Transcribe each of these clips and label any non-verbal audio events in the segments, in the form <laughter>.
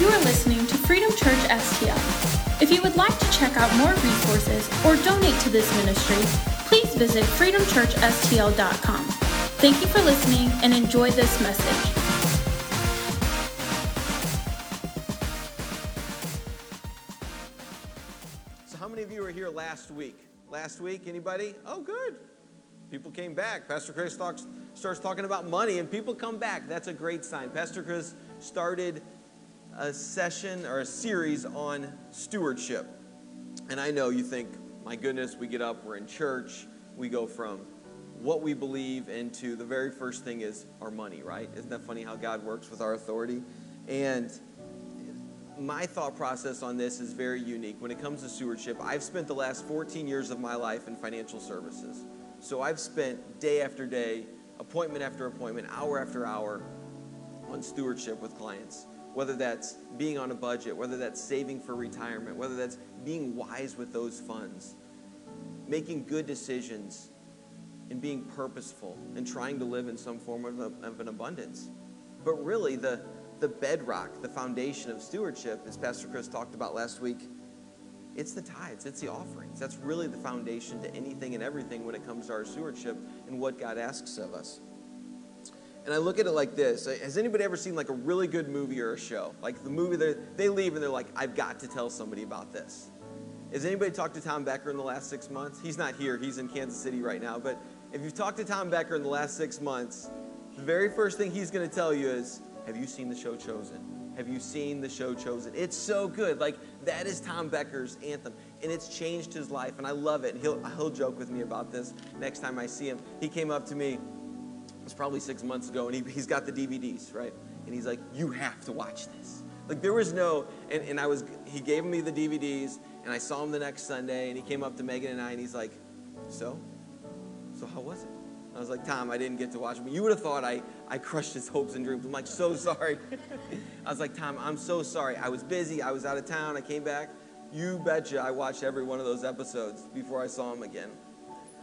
You are listening to Freedom Church STL. If you would like to check out more resources or donate to this ministry, please visit freedomchurchstl.com. Thank you for listening and enjoy this message. So, how many of you were here last week? Last week, anybody? Oh, good. People came back. Pastor Chris talks, starts talking about money, and people come back. That's a great sign. Pastor Chris started a session or a series on stewardship. And I know you think, my goodness, we get up, we're in church, we go from what we believe into the very first thing is our money, right? Isn't that funny how God works with our authority? And my thought process on this is very unique. When it comes to stewardship, I've spent the last 14 years of my life in financial services. So I've spent day after day, appointment after appointment, hour after hour on stewardship with clients. Whether that's being on a budget, whether that's saving for retirement, whether that's being wise with those funds, making good decisions, and being purposeful and trying to live in some form of, a, of an abundance. But really, the, the bedrock, the foundation of stewardship, as Pastor Chris talked about last week, it's the tithes, it's the offerings. That's really the foundation to anything and everything when it comes to our stewardship and what God asks of us. And I look at it like this. Has anybody ever seen like a really good movie or a show? Like the movie that they leave and they're like, I've got to tell somebody about this. Has anybody talked to Tom Becker in the last six months? He's not here. He's in Kansas City right now. But if you've talked to Tom Becker in the last six months, the very first thing he's going to tell you is, have you seen the show Chosen? Have you seen the show Chosen? It's so good. Like that is Tom Becker's anthem, and it's changed his life, and I love it. And he'll he'll joke with me about this next time I see him. He came up to me was probably six months ago, and he, he's got the DVDs, right? And he's like, you have to watch this. Like there was no, and, and I was, he gave me the DVDs, and I saw him the next Sunday, and he came up to Megan and I, and he's like, so? So how was it? I was like, Tom, I didn't get to watch. But you would have thought I, I crushed his hopes and dreams. I'm like, so sorry. <laughs> I was like, Tom, I'm so sorry. I was busy. I was out of town. I came back. You betcha I watched every one of those episodes before I saw him again.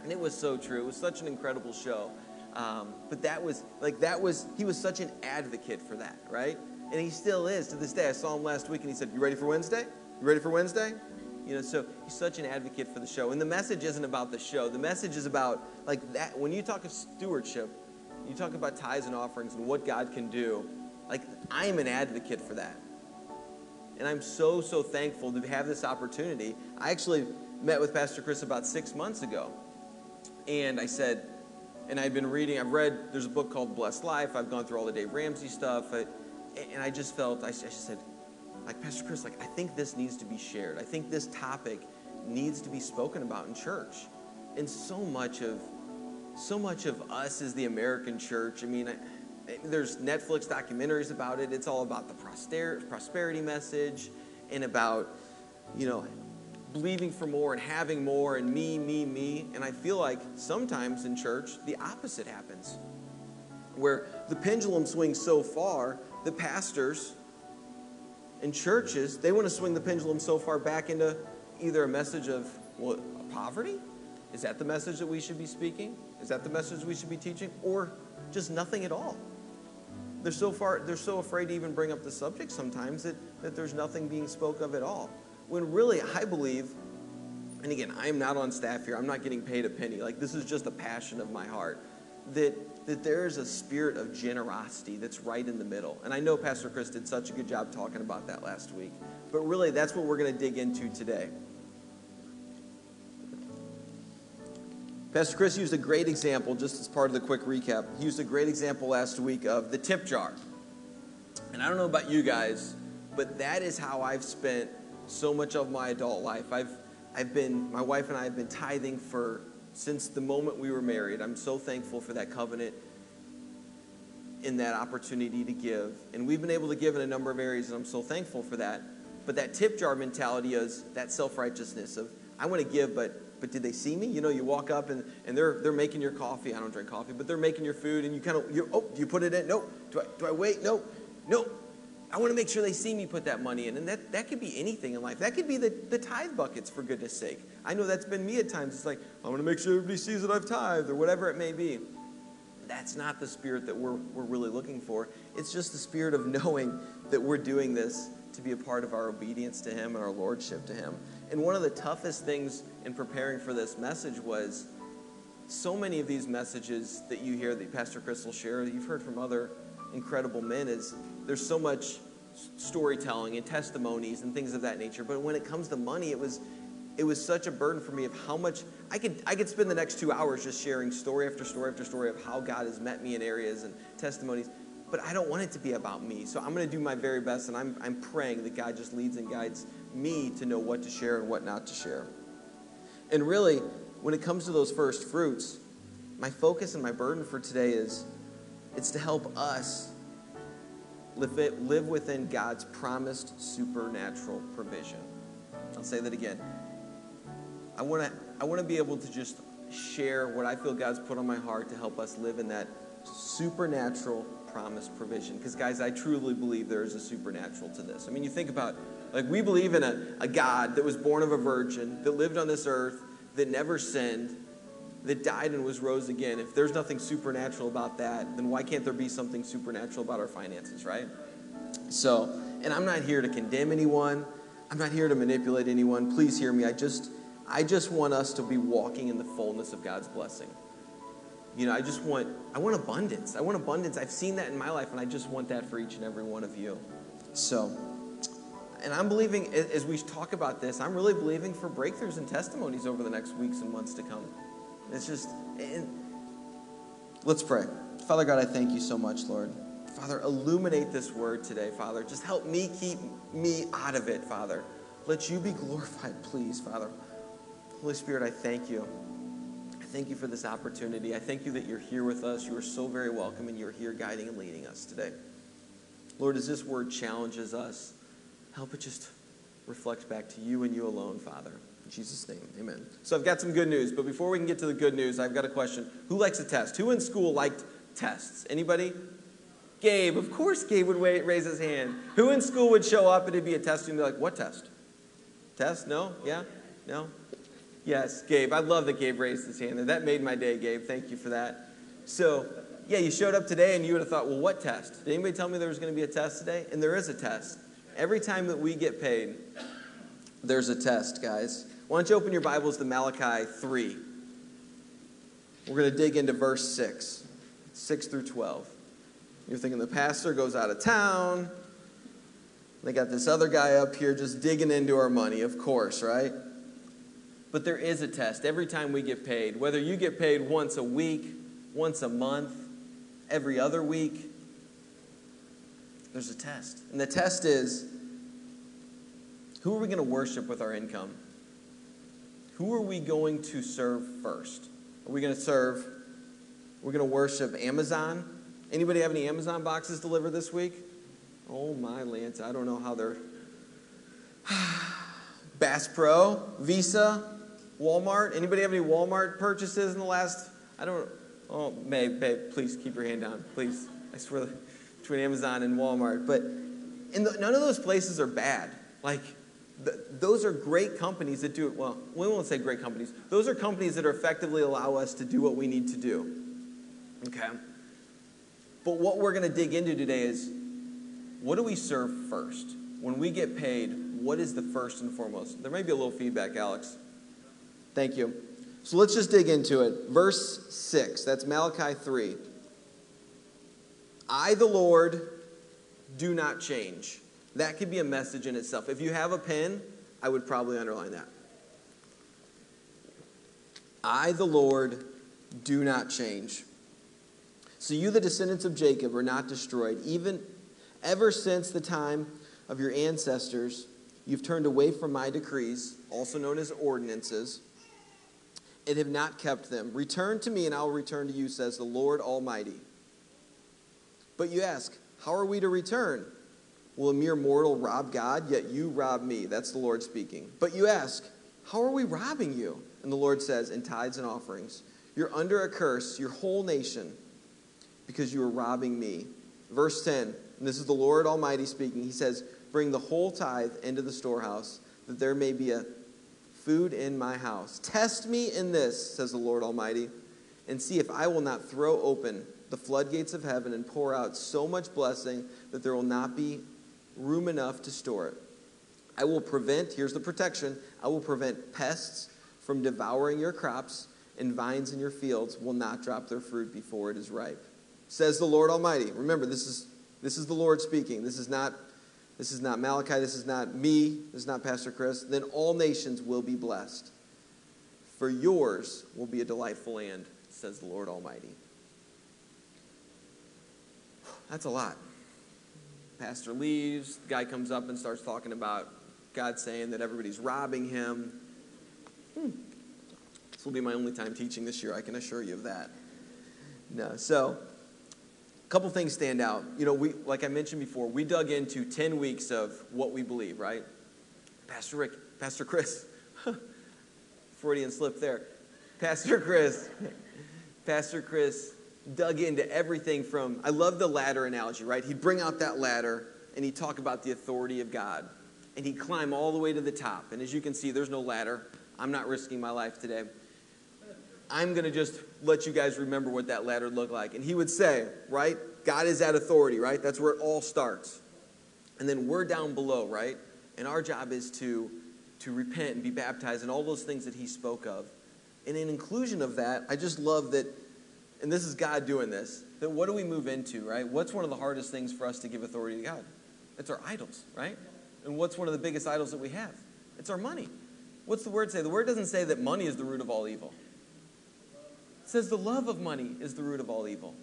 And it was so true. It was such an incredible show. Um, but that was like that was he was such an advocate for that, right? And he still is to this day. I saw him last week, and he said, "You ready for Wednesday? You ready for Wednesday?" You know, so he's such an advocate for the show. And the message isn't about the show. The message is about like that. When you talk of stewardship, you talk about tithes and offerings and what God can do. Like I'm an advocate for that, and I'm so so thankful to have this opportunity. I actually met with Pastor Chris about six months ago, and I said and I've been reading, I've read, there's a book called Blessed Life. I've gone through all the Dave Ramsey stuff. I, and I just felt, I, I just said, like, Pastor Chris, like, I think this needs to be shared. I think this topic needs to be spoken about in church. And so much of, so much of us is the American church. I mean, I, there's Netflix documentaries about it. It's all about the prosperity message and about, you know, believing for more and having more and me, me, me. And I feel like sometimes in church, the opposite happens. Where the pendulum swings so far, the pastors and churches, they want to swing the pendulum so far back into either a message of well, poverty. Is that the message that we should be speaking? Is that the message we should be teaching? Or just nothing at all? They're so far, they're so afraid to even bring up the subject sometimes that, that there's nothing being spoke of at all when really I believe, and again, I am not on staff here, I'm not getting paid a penny. Like, this is just a passion of my heart. That, that there is a spirit of generosity that's right in the middle. And I know Pastor Chris did such a good job talking about that last week. But really, that's what we're going to dig into today. Pastor Chris used a great example, just as part of the quick recap. He used a great example last week of the tip jar. And I don't know about you guys, but that is how I've spent so much of my adult life. I've, I've been, my wife and I have been tithing for, since the moment we were married. I'm so thankful for that covenant in that opportunity to give. And we've been able to give in a number of areas, and I'm so thankful for that. But that tip jar mentality is that self-righteousness of, I want to give, but but did they see me? You know, you walk up and, and they're they're making your coffee. I don't drink coffee, but they're making your food, and you kind of you oh, do you put it in? No. Do I do I wait? No. No. I want to make sure they see me put that money in. And that, that could be anything in life. That could be the, the tithe buckets, for goodness sake. I know that's been me at times. It's like, I want to make sure everybody sees that I've tithed or whatever it may be. that's not the spirit that we're, we're really looking for. It's just the spirit of <laughs> knowing that we're doing this to be a part of our obedience to Him and our lordship to Him. And one of the toughest things in preparing for this message was so many of these messages that you hear that Pastor will share, you've heard from other incredible men, is there's so much storytelling and testimonies and things of that nature. But when it comes to money, it was it was such a burden for me of how much I could I could spend the next two hours just sharing story after story after story of how God has met me in areas and testimonies. But I don't want it to be about me. So I'm going to do my very best, and I'm, I'm praying that God just leads and guides me to know what to share and what not to share. And really, when it comes to those first fruits, my focus and my burden for today is it's to help us live, within God's promised supernatural provision. I'll say that again. I want to I want to be able to just share what I feel God's put on my heart to help us live in that supernatural promised provision. Because, guys, I truly believe there is a supernatural to this. I mean, you think about, like, we believe in a, a God that was born of a virgin, that lived on this earth, that never sinned, that died and was rose again. If there's nothing supernatural about that, then why can't there be something supernatural about our finances, right? So, and I'm not here to condemn anyone. I'm not here to manipulate anyone. Please hear me. I just I just want us to be walking in the fullness of God's blessing. You know, I just want I want abundance. I want abundance. I've seen that in my life and I just want that for each and every one of you. So, and I'm believing as we talk about this, I'm really believing for breakthroughs and testimonies over the next weeks and months to come. It's just let's pray. Father God, I thank you so much, Lord. Father, illuminate this word today, Father. Just help me keep me out of it, Father. Let you be glorified, please, Father. Holy Spirit, I thank you. I thank you for this opportunity. I thank you that you're here with us. You are so very welcome, and you're here guiding and leading us today. Lord, as this word challenges us, help it just reflect back to you and you alone, Father. In Jesus' name, amen. So I've got some good news, but before we can get to the good news, I've got a question. Who likes a test? Who in school liked tests? Anybody? Gabe. Of course Gabe would raise his hand. Who in school would show up and it'd be a test and be like, what test? Test? No? Yeah? No? Yes, Gabe. I love that Gabe raised his hand. That made my day, Gabe. Thank you for that. So, yeah, you showed up today and you would have thought, well, what test? Did anybody tell me there was going to be a test today? And there is a test. Every time that we get paid, there's a test, guys. Why don't you open your Bibles to Malachi 3? We're going to dig into verse 6, 6 through 12. You're thinking the pastor goes out of town. They got this other guy up here just digging into our money, of course, right? But there is a test every time we get paid. Whether you get paid once a week, once a month, every other week, there's a test. And the test is who are we going to worship with our income? Who are we going to serve first? Are we going to serve, we're going to worship Amazon? Anybody have any Amazon boxes delivered this week? Oh my Lance, I don't know how they're. <sighs> Bass Pro, Visa, Walmart? Anybody have any Walmart purchases in the last? I don't. Oh, babe, babe, please keep your hand down, please. I swear, between Amazon and Walmart, but in the, none of those places are bad. Like, the, those are great companies that do it. Well, we won't say great companies. Those are companies that are effectively allow us to do what we need to do. Okay. But what we're going to dig into today is what do we serve first? When we get paid, what is the first and foremost? There may be a little feedback, Alex. Thank you. So let's just dig into it. Verse 6, that's Malachi 3. I, the Lord, do not change. That could be a message in itself. If you have a pen, I would probably underline that. I, the Lord, do not change. So you, the descendants of Jacob, are not destroyed. Even ever since the time of your ancestors, you've turned away from my decrees, also known as ordinances and have not kept them. Return to me, and I will return to you, says the Lord Almighty. But you ask, How are we to return? Will a mere mortal rob God? Yet you rob me. That's the Lord speaking. But you ask, How are we robbing you? And the Lord says, In tithes and offerings. You're under a curse, your whole nation, because you are robbing me. Verse 10, and this is the Lord Almighty speaking. He says, Bring the whole tithe into the storehouse, that there may be a food in my house. Test me in this, says the Lord Almighty, and see if I will not throw open the floodgates of heaven and pour out so much blessing that there will not be room enough to store it. I will prevent, here's the protection, I will prevent pests from devouring your crops, and vines in your fields will not drop their fruit before it is ripe. Says the Lord Almighty. Remember, this is, this is the Lord speaking. This is not this is not Malachi, this is not me, this is not Pastor Chris, then all nations will be blessed. For yours will be a delightful land, says the Lord Almighty. That's a lot. Pastor leaves, guy comes up and starts talking about God saying that everybody's robbing him. Hmm. This will be my only time teaching this year, I can assure you of that. No, so a couple things stand out. You know, we like I mentioned before, we dug into 10 weeks of what we believe, right? Pastor Rick, Pastor Chris, <laughs> Freudian slip there. Pastor Chris, Pastor Chris dug into everything from, I love the ladder analogy, right? He'd bring out that ladder and he'd talk about the authority of God. And he'd climb all the way to the top. And as you can see, there's no ladder. I'm not risking my life today. I'm going to just let you guys remember what that ladder looked like. And he would say, right? God is at authority, right? That's where it all starts. And then we're down below, right? And our job is to, to repent and be baptized and all those things that he spoke of. And in inclusion of that, I just love that, and this is God doing this, that what do we move into, right? What's one of the hardest things for us to give authority to God? It's our idols, right? And what's one of the biggest idols that we have? It's our money. What's the word say? The word doesn't say that money is the root of all evil. It says the love of money is the root of all evil.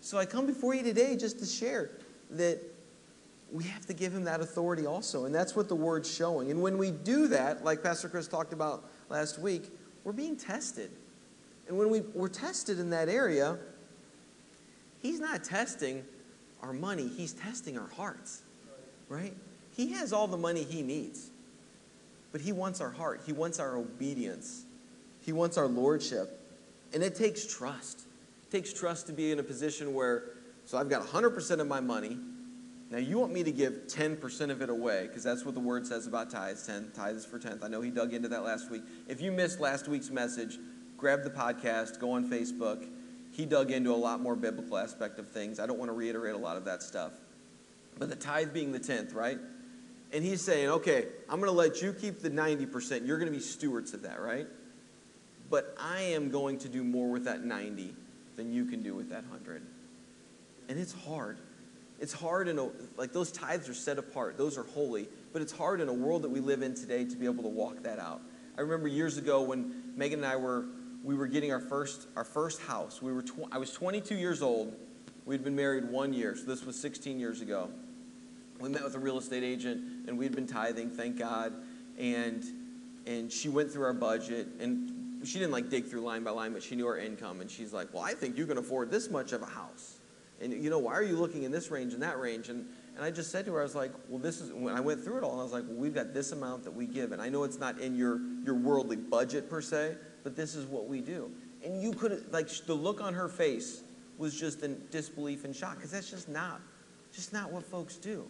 So I come before you today just to share that we have to give him that authority also. And that's what the word's showing. And when we do that, like Pastor Chris talked about last week, we're being tested. And when we, we're tested in that area, he's not testing our money, he's testing our hearts, right? He has all the money he needs, but he wants our heart, he wants our obedience, he wants our lordship. And it takes trust. It takes trust to be in a position where, so I've got 100% of my money. Now you want me to give 10% of it away, because that's what the word says about tithes 10 tithes for 10th. I know he dug into that last week. If you missed last week's message, grab the podcast, go on Facebook. He dug into a lot more biblical aspect of things. I don't want to reiterate a lot of that stuff. But the tithe being the 10th, right? And he's saying, okay, I'm going to let you keep the 90%. You're going to be stewards of that, right? but I am going to do more with that 90 than you can do with that 100. And it's hard. It's hard in a, like those tithes are set apart, those are holy, but it's hard in a world that we live in today to be able to walk that out. I remember years ago when Megan and I were we were getting our first our first house. We were tw- I was 22 years old. We'd been married one year, so this was 16 years ago. We met with a real estate agent, and we'd been tithing, thank God. And and she went through our budget, and she didn't like dig through line by line, but she knew our income, and she's like, "Well, I think you can afford this much of a house, and you know, why are you looking in this range and that range?" And and I just said to her, I was like, "Well, this is." When I went through it all, and I was like, "Well, we've got this amount that we give, and I know it's not in your your worldly budget per se, but this is what we do." And you could like the look on her face was just in disbelief and shock because that's just not just not what folks do.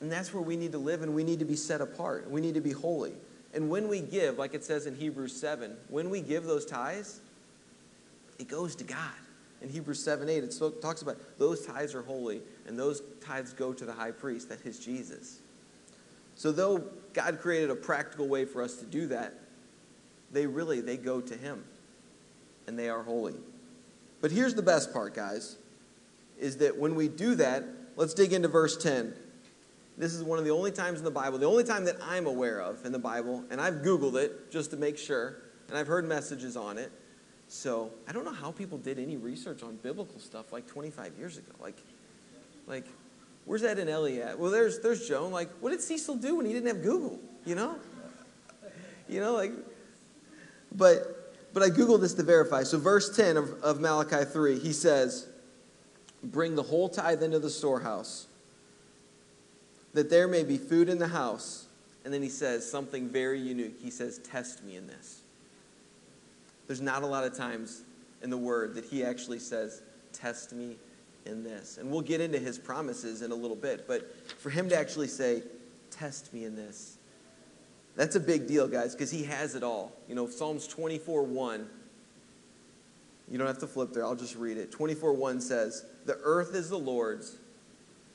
And that's where we need to live and we need to be set apart. We need to be holy. And when we give, like it says in Hebrews 7, when we give those tithes, it goes to God. In Hebrews 7 8, it talks about those tithes are holy, and those tithes go to the high priest, that is Jesus. So though God created a practical way for us to do that, they really they go to him and they are holy. But here's the best part, guys, is that when we do that, let's dig into verse 10. This is one of the only times in the Bible, the only time that I'm aware of in the Bible, and I've Googled it just to make sure, and I've heard messages on it. So I don't know how people did any research on biblical stuff like 25 years ago. Like, like, where's Ed and Ellie at? Well, there's there's Joan. Like, what did Cecil do when he didn't have Google? You know, you know, like, but but I googled this to verify. So verse 10 of, of Malachi 3, he says, "Bring the whole tithe into the storehouse." that there may be food in the house. And then he says something very unique. He says, Test me in this. There's not a lot of times in the word that he actually says, Test me in this. And we'll get into his promises in a little bit. But for him to actually say, Test me in this, that's a big deal, guys, because he has it all. You know, Psalms 24 1 You don't have to flip there, I'll just read it. 24 1 says, The earth is the Lord's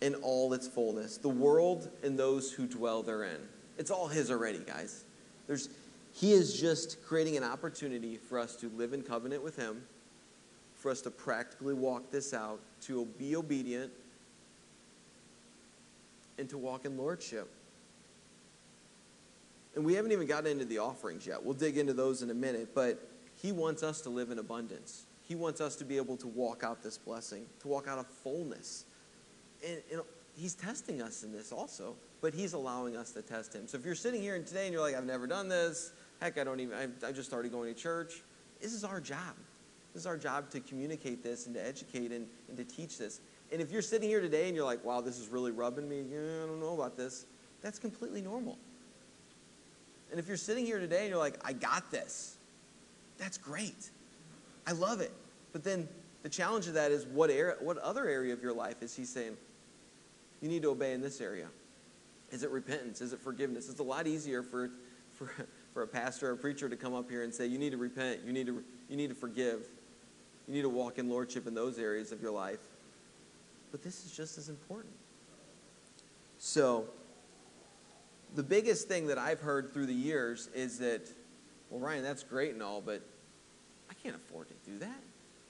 in all its fullness, the world and those who dwell therein. It's all His already, guys. There's, he is just creating an opportunity for us to live in covenant with Him, for us to practically walk this out, to be obedient, and to walk in lordship. And we haven't even gotten into the offerings yet. We'll dig into those in a minute, but He wants us to live in abundance. He wants us to be able to walk out this blessing, to walk out a fullness. And, and He's testing us in this also, but He's allowing us to test Him. So if you're sitting here today and you're like, I've never done this, heck, I don't even, I, I just started going to church, this is our job. This is our job to communicate this and to educate and, and to teach this. And if you're sitting here today and you're like, wow, this is really rubbing me, yeah, I don't know about this, that's completely normal. And if you're sitting here today and you're like, I got this, that's great. I love it. But then the challenge of that is what, area, what other area of your life is he saying, you need to obey in this area? Is it repentance? Is it forgiveness? It's a lot easier for, for, for a pastor or a preacher to come up here and say, you need to repent, you need to, you need to forgive, you need to walk in lordship in those areas of your life. But this is just as important. So, the biggest thing that I've heard through the years is that, well, Ryan, that's great and all, but I can't afford to do that.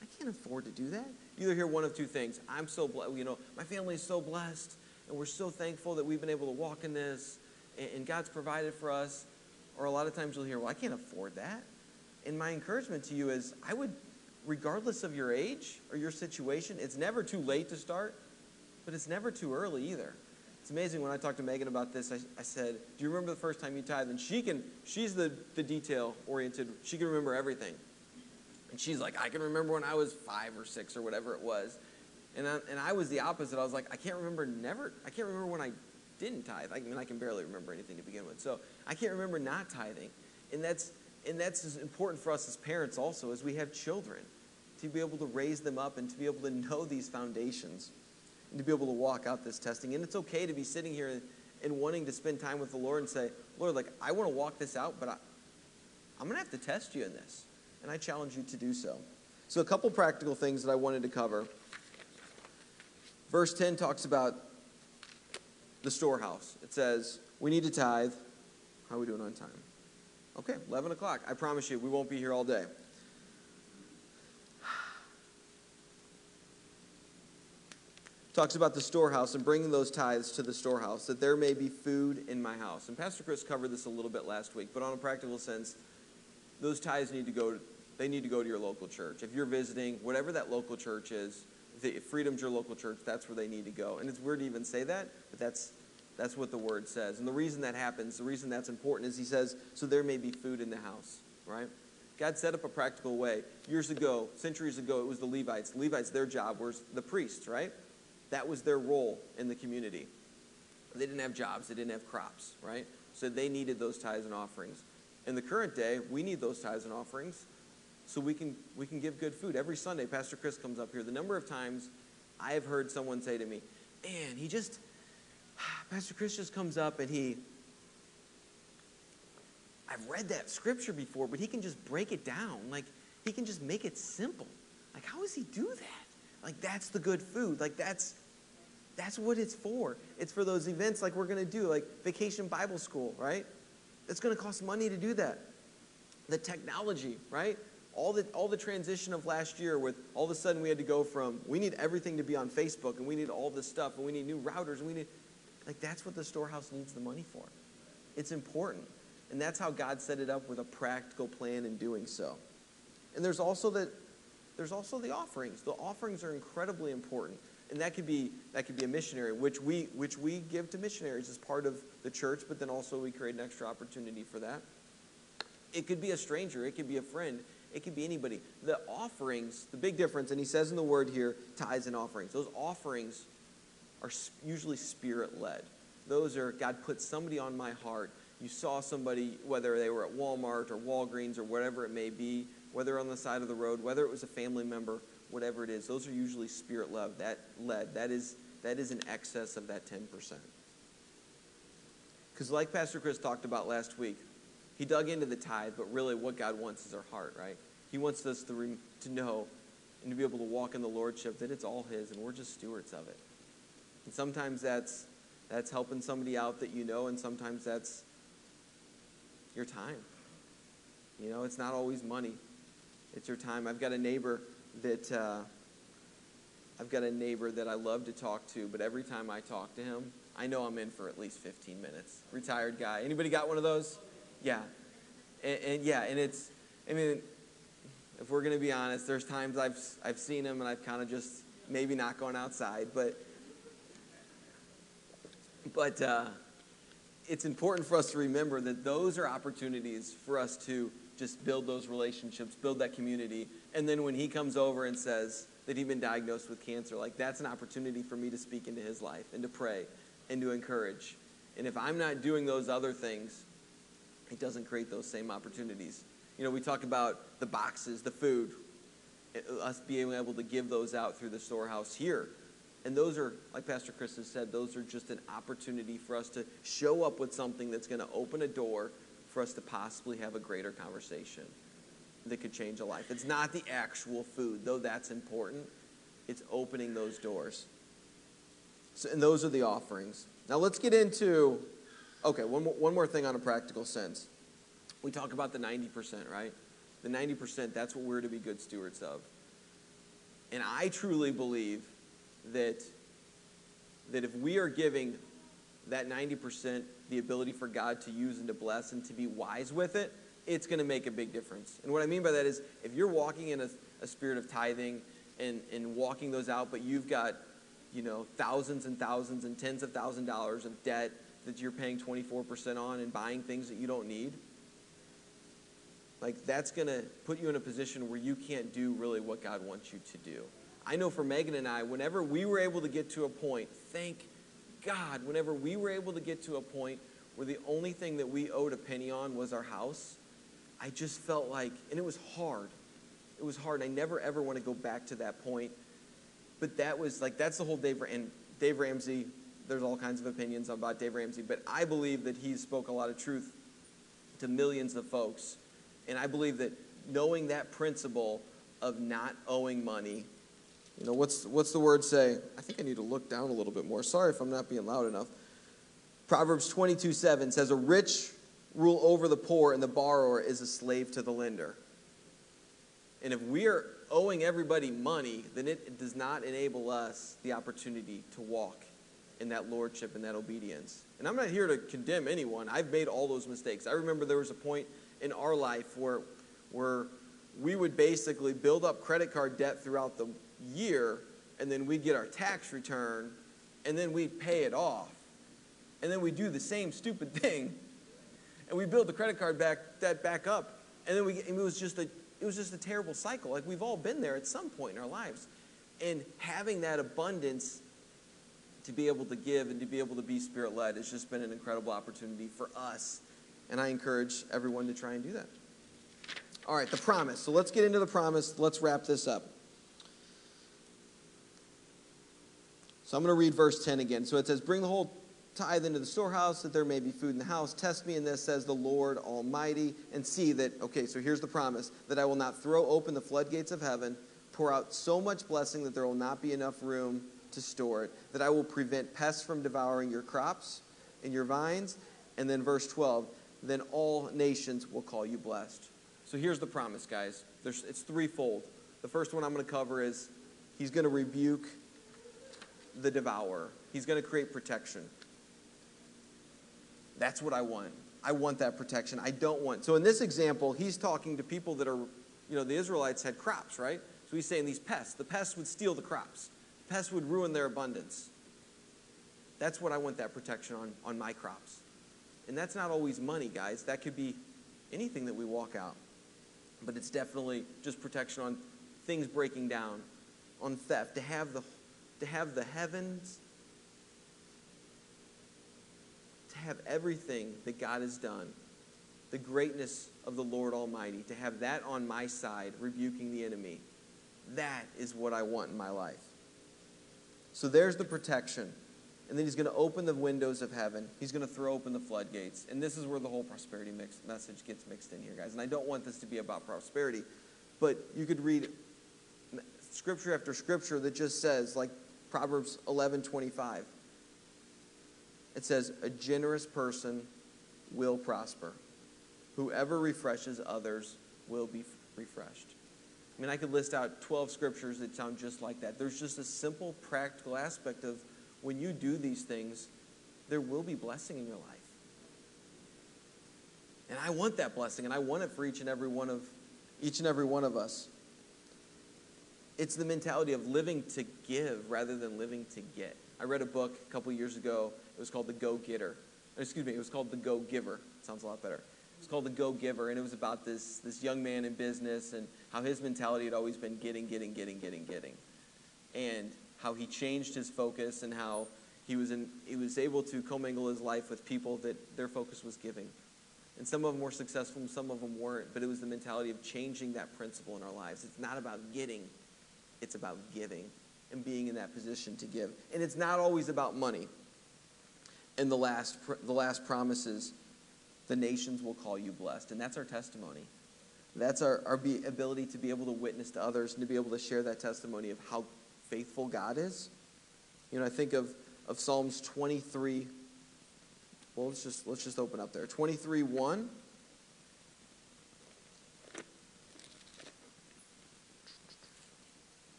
I can't afford to do that. You either hear one of two things. I'm so blessed, you know, my family is so blessed, and we're so thankful that we've been able to walk in this, and, and God's provided for us. Or a lot of times you'll hear, well, I can't afford that. And my encouragement to you is I would, regardless of your age or your situation, it's never too late to start, but it's never too early either. It's amazing when I talked to Megan about this. I, I said, "Do you remember the first time you tithed?" And she can. She's the the detail oriented. She can remember everything. And she's like, "I can remember when I was five or six or whatever it was." And I, and I was the opposite. I was like, "I can't remember never. I can't remember when I didn't tithe. I mean, I can barely remember anything to begin with. So I can't remember not tithing. And that's and that's as important for us as parents also as we have children to be able to raise them up and to be able to know these foundations to be able to walk out this testing. And it's okay to be sitting here and, and wanting to spend time with the Lord and say, Lord, like, I want to walk this out, but I, I'm going to have to test you in this. And I challenge you to do so. So, a couple practical things that I wanted to cover. Verse 10 talks about the storehouse. It says, We need to tithe. How are we doing on time? Okay, 11 o'clock. I promise you, we won't be here all day. Talks about the storehouse and bringing those tithes to the storehouse, that there may be food in my house. And Pastor Chris covered this a little bit last week, but on a practical sense, those tithes need to go to, they need to go to your local church. If you're visiting, whatever that local church is, if Freedom's your local church, that's where they need to go. And it's weird to even say that, but that's that's what the word says. And the reason that happens, the reason that's important is he says, so there may be food in the house, right? God set up a practical way. Years ago, centuries ago, it was the Levites. Levites, their job was the priests, right? That was their role in the community. They didn't have jobs, they didn't have crops, right? So they needed those tithes and offerings. In the current day, we need those tithes and offerings so we can we can give good food. Every Sunday, Pastor Chris comes up here. The number of times I have heard someone say to me, "Man, he just <sighs> Pastor Chris just comes up and he I've read that scripture before, but he can just break it down. Like he can just make it simple. Like how does he do that? Like that's the good food. Like that's that's what it's for. It's for those events like we're going to do, like Vacation Bible School, right? It's going to cost money to do that. The technology, right? All the, all the transition of last year with all of a sudden we had to go from we need everything to be on Facebook and we need all this stuff and we need new routers and we need like that's what the storehouse needs the money for. It's important. And that's how God set it up with a practical plan in doing so. And there's also the there's also the offerings. The offerings are incredibly important. And that could be that could be a missionary, which we which we give to missionaries as part of the church, but then also we create an extra opportunity for that. It could be a stranger, it could be a friend, it could be anybody. The offerings, the big difference, and he says in the word here, tithes and offerings. Those offerings are usually spirit led. Those are God put somebody on my heart. You saw somebody, whether they were at Walmart or Walgreens or whatever it may be, whether on the side of the road, whether it was a family member, whatever it is, those are usually spirit led. That led. That is that is in excess of that 10%. Because like Pastor Chris talked about last week, he dug into the tithe, but really what God wants is our heart, right? He wants us to, to know and to be able to walk in the lordship that it's all his and we're just stewards of it. And sometimes that's that's helping somebody out that you know and sometimes that's your time. You know, it's not always money. It's your time. I've got a neighbor that uh, I've got a neighbor that I love to talk to, but every time I talk to him, I know I'm in for at least 15 minutes. Retired guy. Anybody got one of those? Yeah. And, and yeah, and it's, I mean, if we're going to be honest, there's times I've, I've seen him and I've kind of just maybe not gone outside, but, but uh, it's important for us to remember that those are opportunities for us to just build those relationships, build that community. And then when he comes over and says that he's been diagnosed with cancer, like that's an opportunity for me to speak into his life and to pray and to encourage. And if I'm not doing those other things, it doesn't create those same opportunities. You know, we talk about the boxes, the food, eh, us being able to give those out through the storehouse here. And those are, like Pastor Chris has said, those are just an opportunity for us to show up with something that's going to open a door for us to possibly have a greater conversation that could change a life. It's not the actual food, though that's important. It's opening those doors. So, and those are the offerings. Now let's get into, okay, one more, one more thing on a practical sense. We talk about the 90%, right? The 90%, that's what we're to be good stewards of. And I truly believe that, that if we are giving that 90% the ability for God to use and to bless and to be wise with it, it's going to make a big difference. And what I mean by that is if you're walking in a, a spirit of tithing and, and walking those out, but you've got, you know, thousands and thousands and tens of thousand dollars of debt that you're paying 24% on and buying things that you don't need, like that's going to put you in a position where you can't do really what God wants you to do. I know for Megan and I, whenever we were able to get to a point, thank God, whenever we were able to get to a point where the only thing that we owed a penny on was our house, I just felt like, and it was hard. It was hard. And I never ever want to go back to that point. But that was like, that's the whole Dave, and Dave Ramsey, there's all kinds of opinions about Dave Ramsey, but I believe that he spoke a lot of truth to millions of folks. And I believe that knowing that principle of not owing money, you know, what's, what's the word say? I think I need to look down a little bit more. Sorry if I'm not being loud enough. Proverbs 22 7 says, A rich rule over the poor, and the borrower is a slave to the lender. And if we are owing everybody money, then it does not enable us the opportunity to walk in that lordship and that obedience. And I'm not here to condemn anyone. I've made all those mistakes. I remember there was a point in our life where, where we would basically build up credit card debt throughout the year, and then we'd get our tax return, and then we'd pay it off. And then we do the same stupid thing and we build the credit card back that back up, and then we it was just a it was just a terrible cycle. Like we've all been there at some point in our lives, and having that abundance to be able to give and to be able to be spirit led has just been an incredible opportunity for us, and I encourage everyone to try and do that. All right, the promise. So let's get into the promise. Let's wrap this up. So I'm going to read verse 10 again. So it says, Bring the whole tithe into the storehouse that there may be food in the house. Test me in this, says the Lord Almighty, and see that, okay, so here's the promise that I will not throw open the floodgates of heaven, pour out so much blessing that there will not be enough room to store it, that I will prevent pests from devouring your crops and your vines. And then verse 12, then all nations will call you blessed. So here's the promise, guys. There's, it's threefold. The first one I'm going to cover is he's going to rebuke the devourer. He's going to create protection. That's what I want. I want that protection. I don't want. So in this example, he's talking to people that are, you know, the Israelites had crops, right? So he's saying these pests, the pests would steal the crops. The pests would ruin their abundance. That's what I want that protection on, on my crops. And that's not always money, guys. That could be anything that we walk out. But it's definitely just protection on things breaking down, on theft, to have the to have the heavens to have everything that God has done, the greatness of the Lord Almighty, to have that on my side, rebuking the enemy, that is what I want in my life. So there's the protection. And then he's going to open the windows of heaven. He's going to throw open the floodgates. And this is where the whole prosperity mix, message gets mixed in here, guys. And I don't want this to be about prosperity. but you could read scripture after scripture that just says, like Proverbs 11 25, it says, A generous person will prosper. Whoever refreshes others will be refreshed. I mean, I could list out 12 scriptures that sound just like that. There's just a simple, practical aspect of when you do these things, there will be blessing in your life. And I want that blessing, and I want it for each and every one of each and every one of us. It's the mentality of living to give rather than living to get. I read a book a couple years ago. It was called The Go Getter. Excuse me, it was called The Go Giver. sounds a lot better. It's called The Go Giver, and it was about this, this young man in business and how his mentality had always been getting, getting, getting, getting, getting. And how he changed his focus and how he was, in, he was able to commingle his life with people that their focus was giving. And some of them were successful and some of them weren't, but it was the mentality of changing that principle in our lives. It's not about getting, it's about giving and being in that position to give. And it's not always about money. And the last, the last promise is the nations will call you blessed. And that's our testimony. That's our, our be, ability to be able to witness to others and to be able to share that testimony of how faithful God is. You know, I think of, of Psalms 23 well, let's just let's just open up there. 23 1.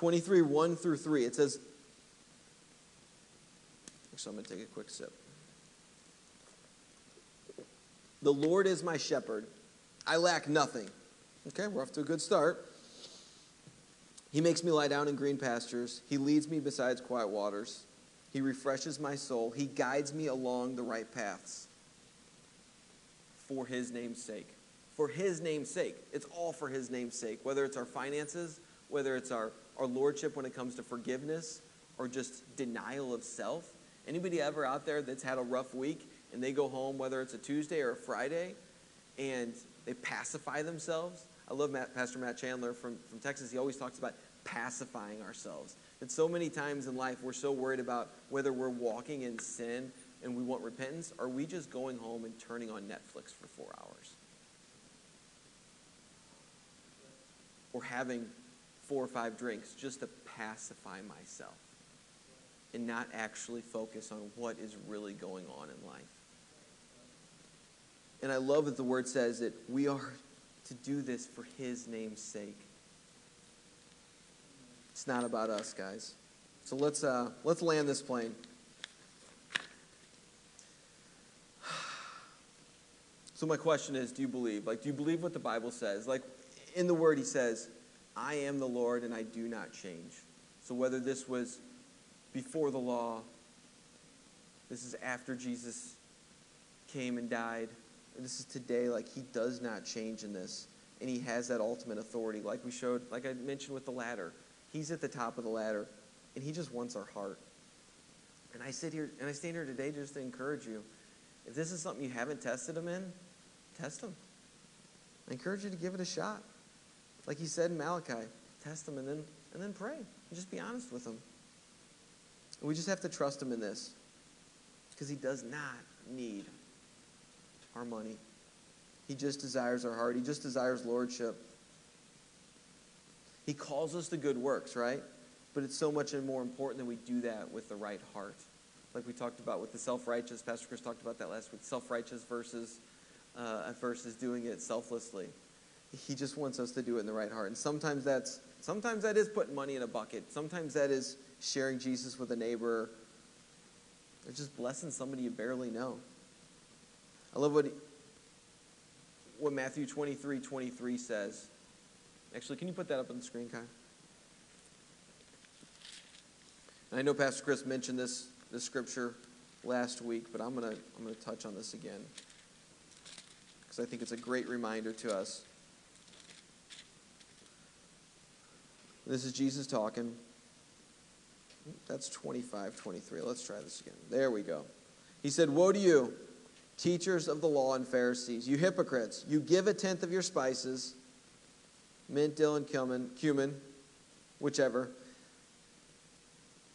Twenty-three, one through three. It says. Actually, I'm going to take a quick sip. The Lord is my shepherd; I lack nothing. Okay, we're off to a good start. He makes me lie down in green pastures. He leads me beside quiet waters. He refreshes my soul. He guides me along the right paths for his name's sake. For his name's sake. It's all for his name's sake. Whether it's our finances, whether it's our, our lordship when it comes to forgiveness, or just denial of self. Anybody ever out there that's had a rough week and they go home, whether it's a Tuesday or a Friday, and they pacify themselves? I love Matt, Pastor Matt Chandler from, from Texas. He always talks about pacifying ourselves. And so many times in life, we're so worried about whether we're walking in sin and we want repentance, or are we just going home and turning on Netflix for four hours? Or having four or five drinks just to pacify myself and not actually focus on what is really going on in life. And I love that the word says that we are to do this for his name's sake. It's not about us, guys. So let's uh, let's land this plane. <sighs> So my question is, do you believe? Like, do you believe what the Bible says? Like, in the Word, He says, "I am the Lord, and I do not change." So whether this was before the law, this is after Jesus came and died, this is today. Like he does not change in this, and he has that ultimate authority. Like we showed, like I mentioned with the ladder, he's at the top of the ladder, and he just wants our heart. And I sit here and I stand here today just to encourage you. If this is something you haven't tested him in, test him. I encourage you to give it a shot. Like he said in Malachi, test them and then and then pray. And just be honest with them. And we just have to trust him in this. Because he does not need our money. He just desires our heart. He just desires lordship. He calls us to good works, right? But it's so much more important that we do that with the right heart. Like we talked about with the self righteous, Pastor Chris talked about that last week self righteous versus, uh, versus doing it selflessly. He just wants us to do it in the right heart. And sometimes that's sometimes that is putting money in a bucket. Sometimes that is sharing Jesus with a neighbor. Or just blessing somebody you barely know. I love what, what Matthew 23 23 says. Actually, can you put that up on the screen, Kai? I know Pastor Chris mentioned this, this scripture last week, but I'm going to I'm going to touch on this again because I think it's a great reminder to us. This is Jesus talking. That's 25, 23. Let's try this again. There we go. He said, Woe to you! teachers of the law and Pharisees, you hypocrites, you give a tenth of your spices, mint, dill, and cumin, cumin, whichever,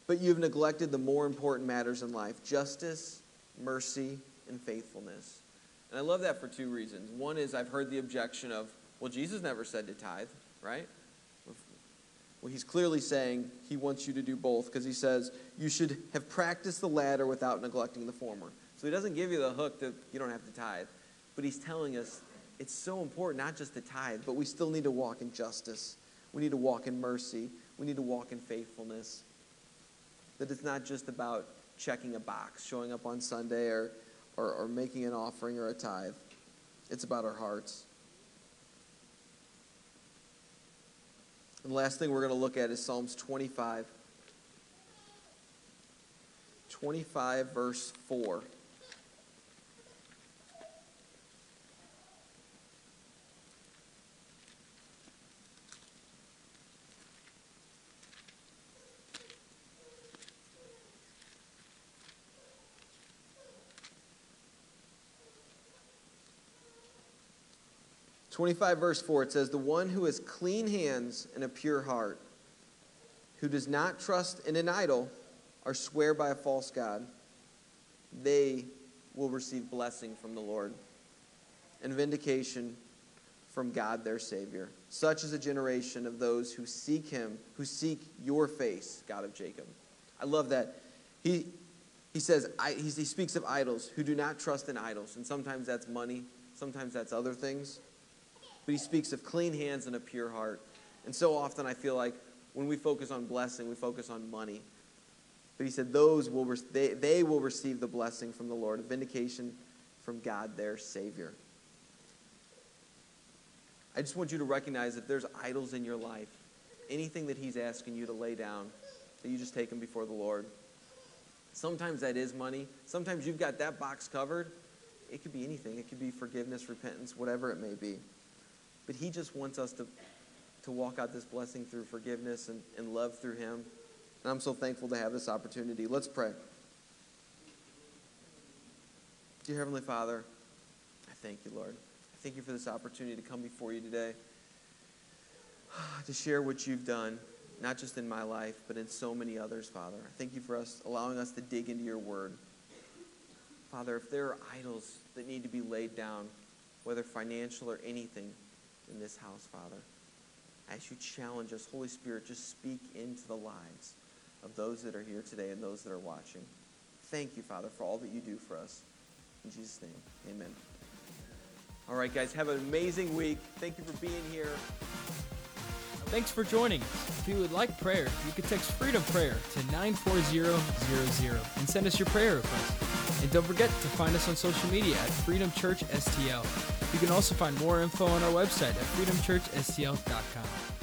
but you've neglected the more important matters in life justice, mercy, and faithfulness. And I love that for two reasons. One is I've heard the objection of, well, Jesus never said to tithe, right? Well, he's clearly saying he wants you to do both because he says you should have practiced the latter without neglecting the former. So he doesn't give you the hook that you don't have to tithe, but he's telling us it's so important not just to tithe, but we still need to walk in justice. We need to walk in mercy. We need to walk in faithfulness. That it's not just about checking a box, showing up on Sunday, or, or, or making an offering or a tithe. It's about our hearts. And the last thing we're going to look at is Psalms 25. 25, verse 4. 25, verse 4, it says, The one who has clean hands and a pure heart, who does not trust in an idol or swear by a false God, they will receive blessing from the Lord and vindication from God their Savior. Such is a generation of those who seek Him, who seek your face, God of Jacob. I love that. He, he says, I, he, he speaks of idols who do not trust in idols. And sometimes that's money, sometimes that's other things but he speaks of clean hands and a pure heart. And so often I feel like when we focus on blessing, we focus on money. But he said those will they, they will receive the blessing from the Lord, a vindication from God, their Savior. I just want you to recognize if there's idols in your life, anything that he's asking you to lay down, that you just take them before the Lord. Sometimes that is money. Sometimes you've got that box covered. It could be anything. It could be forgiveness, repentance, whatever it may be. But He just wants us to, to walk out this blessing through forgiveness and, and love through Him. And I'm so thankful to have this opportunity. Let's pray. Dear Heavenly Father, I thank you, Lord. I thank you for this opportunity to come before you today <sighs> to share what you've done, not just in my life, but in so many others, Father. I thank you for us allowing us to dig into your word. Father, if there are idols that need to be laid down, whether financial or anything, in this house, Father. As you challenge us, Holy Spirit, just speak into the lives of those that are here today and those that are watching. Thank you, Father, for all that you do for us. In Jesus' name, amen. All right, guys, have an amazing week. Thank you for being here. Thanks for joining us. If you would like prayer, you can text Freedom Prayer to 94000 and send us your prayer request. And don't forget to find us on social media at Freedom Church STL. You can also find more info on our website at freedomchurchstl.com.